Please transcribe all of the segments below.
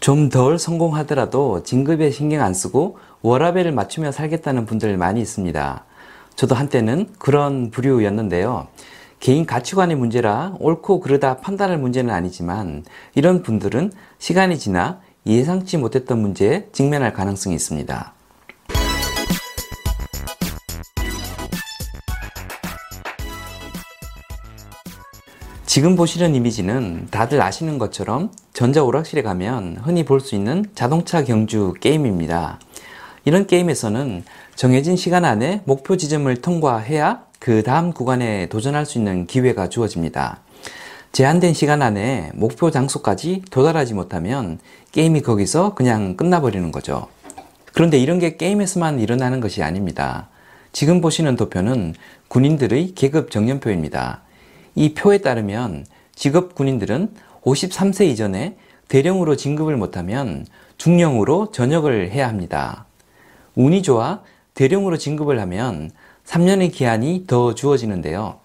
좀 덜 성공하더라도 진급에 신경 안 쓰고 워라벨을 맞추며 살겠다는 분들 많이 있습니다. 저도 한때는 그런 부류였는데요. 개인 가치관의 문제라 옳고 그르다 판단할 문제는 아니지만 이런 분들은 시간이 지나 예상치 못했던 문제에 직면할 가능성이 있습니다. 지금 보시는 이미지는 다들 아시는 것처럼 전자오락실에 가면 흔히 볼 수 있는 자동차 경주 게임입니다. 이런 게임에서는 정해진 시간 안에 목표 지점을 통과해야 그 다음 구간에 도전할 수 있는 기회가 주어집니다. 제한된 시간 안에 목표 장소까지 도달하지 못하면 게임이 거기서 그냥 끝나버리는 거죠. 그런데 이런 게 게임에서만 일어나는 것이 아닙니다. 지금 보시는 도표는 군인들의 계급 정년표입니다. 이 표에 따르면 직업 군인들은 53세 이전에 대령으로 진급을 못하면 중령으로 전역을 해야 합니다. 운이 좋아 대령으로 진급을 하면 3년의 기한이 더 주어지는데요.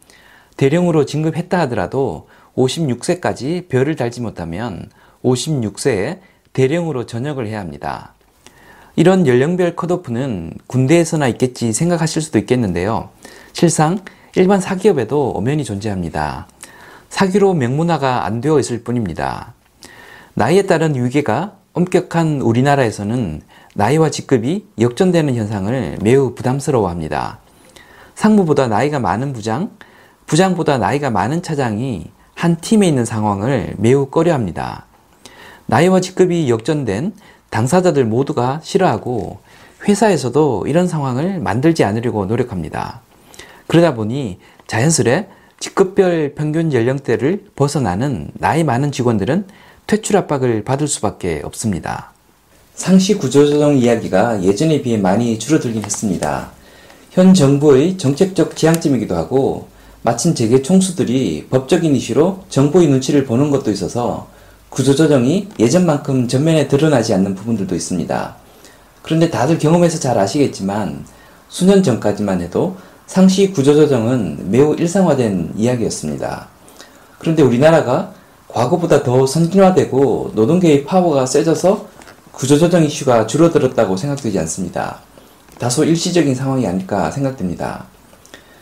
대령으로 진급했다 하더라도 56세까지 별을 달지 못하면 56세에 대령으로 전역을 해야 합니다. 이런 연령별 컷오프는 군대에서나 있겠지 생각하실 수도 있겠는데요. 실상 일반 사기업에도 엄연히 존재합니다. 사기로 명문화가 안 되어 있을 뿐입니다. 나이에 따른 위계가 엄격한 우리나라에서는 나이와 직급이 역전되는 현상을 매우 부담스러워합니다. 상무보다 나이가 많은 부장, 부장보다 나이가 많은 차장이 한 팀에 있는 상황을 매우 꺼려합니다. 나이와 직급이 역전된 당사자들 모두가 싫어하고 회사에서도 이런 상황을 만들지 않으려고 노력합니다. 그러다 보니 자연스레 직급별 평균 연령대를 벗어나는 나이 많은 직원들은 퇴출 압박을 받을 수밖에 없습니다. 상시 구조조정 이야기가 예전에 비해 많이 줄어들긴 했습니다. 현 정부의 정책적 지향점이기도 하고 마침 재계 총수들이 법적인 이슈로 정부의 눈치를 보는 것도 있어서 구조조정이 예전만큼 전면에 드러나지 않는 부분들도 있습니다. 그런데 다들 경험해서 잘 아시겠지만 수년 전까지만 해도 상시 구조조정은 매우 일상화된 이야기였습니다. 그런데 우리나라가 과거보다 더 선진화되고 노동계의 파워가 세져서 구조조정 이슈가 줄어들었다고 생각되지 않습니다. 다소 일시적인 상황이 아닐까 생각됩니다.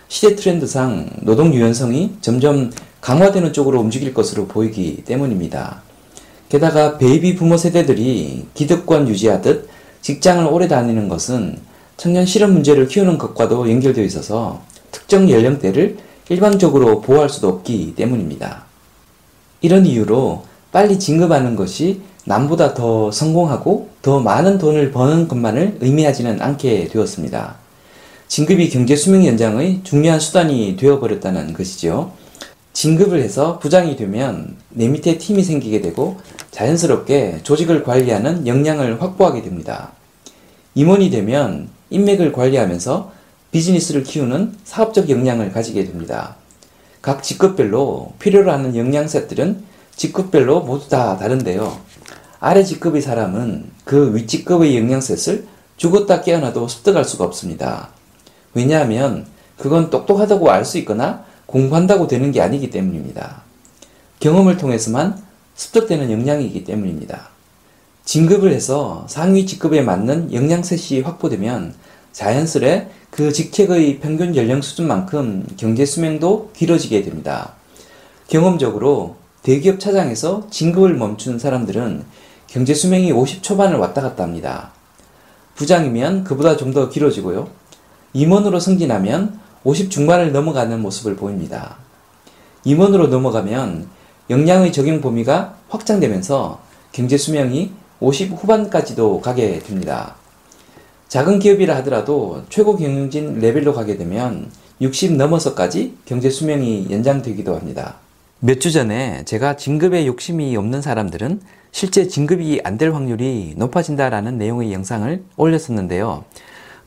시대 트렌드상 노동 유연성이 점점 강화되는 쪽으로 움직일 것으로 보이기 때문입니다. 게다가 베이비 부모 세대들이 기득권 유지하듯 직장을 오래 다니는 것은 청년 실업 문제를 키우는 것과도 연결되어 있어서 특정 연령대를 일방적으로 보호할 수도 없기 때문입니다. 이런 이유로 빨리 진급하는 것이 남보다 더 성공하고 더 많은 돈을 버는 것만을 의미하지는 않게 되었습니다. 진급이 경제 수명 연장의 중요한 수단이 되어버렸다는 것이죠. 진급을 해서 부장이 되면 내 밑에 팀이 생기게 되고 자연스럽게 조직을 관리하는 역량을 확보하게 됩니다. 임원이 되면 인맥을 관리하면서 비즈니스를 키우는 사업적 역량을 가지게 됩니다. 각 직급별로 필요로 하는 역량 셋들은 직급별로 모두 다 다른데요. 아래 직급의 사람은 그 윗직급의 역량 셋을 죽었다 깨어나도 습득할 수가 없습니다. 왜냐하면 그건 똑똑하다고 알 수 있거나 공부한다고 되는 게 아니기 때문입니다. 경험을 통해서만 습득되는 역량이기 때문입니다. 진급을 해서 상위 직급에 맞는 역량셋이 확보되면 자연스레 그 직책의 평균 연령 수준만큼 경제 수명도 길어지게 됩니다. 경험적으로 대기업 차장에서 진급을 멈춘 사람들은 경제 수명이 50 초반을 왔다 갔다 합니다. 부장이면 그보다 좀 더 길어지고요. 임원으로 승진하면 50 중반을 넘어가는 모습을 보입니다. 임원으로 넘어가면 역량의 적용 범위가 확장되면서 경제 수명이 50 후반까지도 가게 됩니다. 작은 기업이라 하더라도 최고 경영진 레벨로 가게 되면 60 넘어서까지 경제 수명이 연장되기도 합니다. 몇 주 전에 제가 진급에 욕심이 없는 사람들은 실제 진급이 안 될 확률이 높아진다라는 내용의 영상을 올렸었는데요.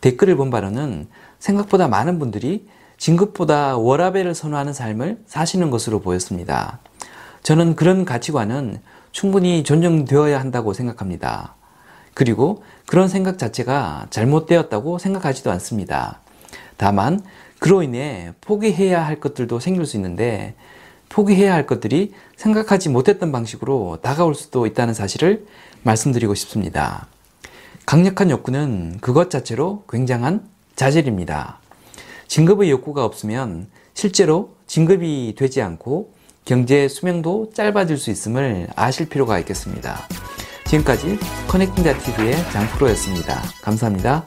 댓글을 본 바로는 생각보다 많은 분들이 진급보다 워라벨을 선호하는 삶을 사시는 것으로 보였습니다. 저는 그런 가치관은 충분히 존중되어야 한다고 생각합니다. 그리고 그런 생각 자체가 잘못되었다고 생각하지도 않습니다. 다만, 그로 인해 포기해야 할 것들도 생길 수 있는데, 포기해야 할 것들이 생각하지 못했던 방식으로 다가올 수도 있다는 사실을 말씀드리고 싶습니다. 강력한 욕구는 그것 자체로 굉장한 자질입니다. 진급의 욕구가 없으면 실제로 진급이 되지 않고 경제 수명도 짧아질 수 있음을 아실 필요가 있겠습니다. 지금까지 커넥팅 다TV의 장프로였습니다. 감사합니다.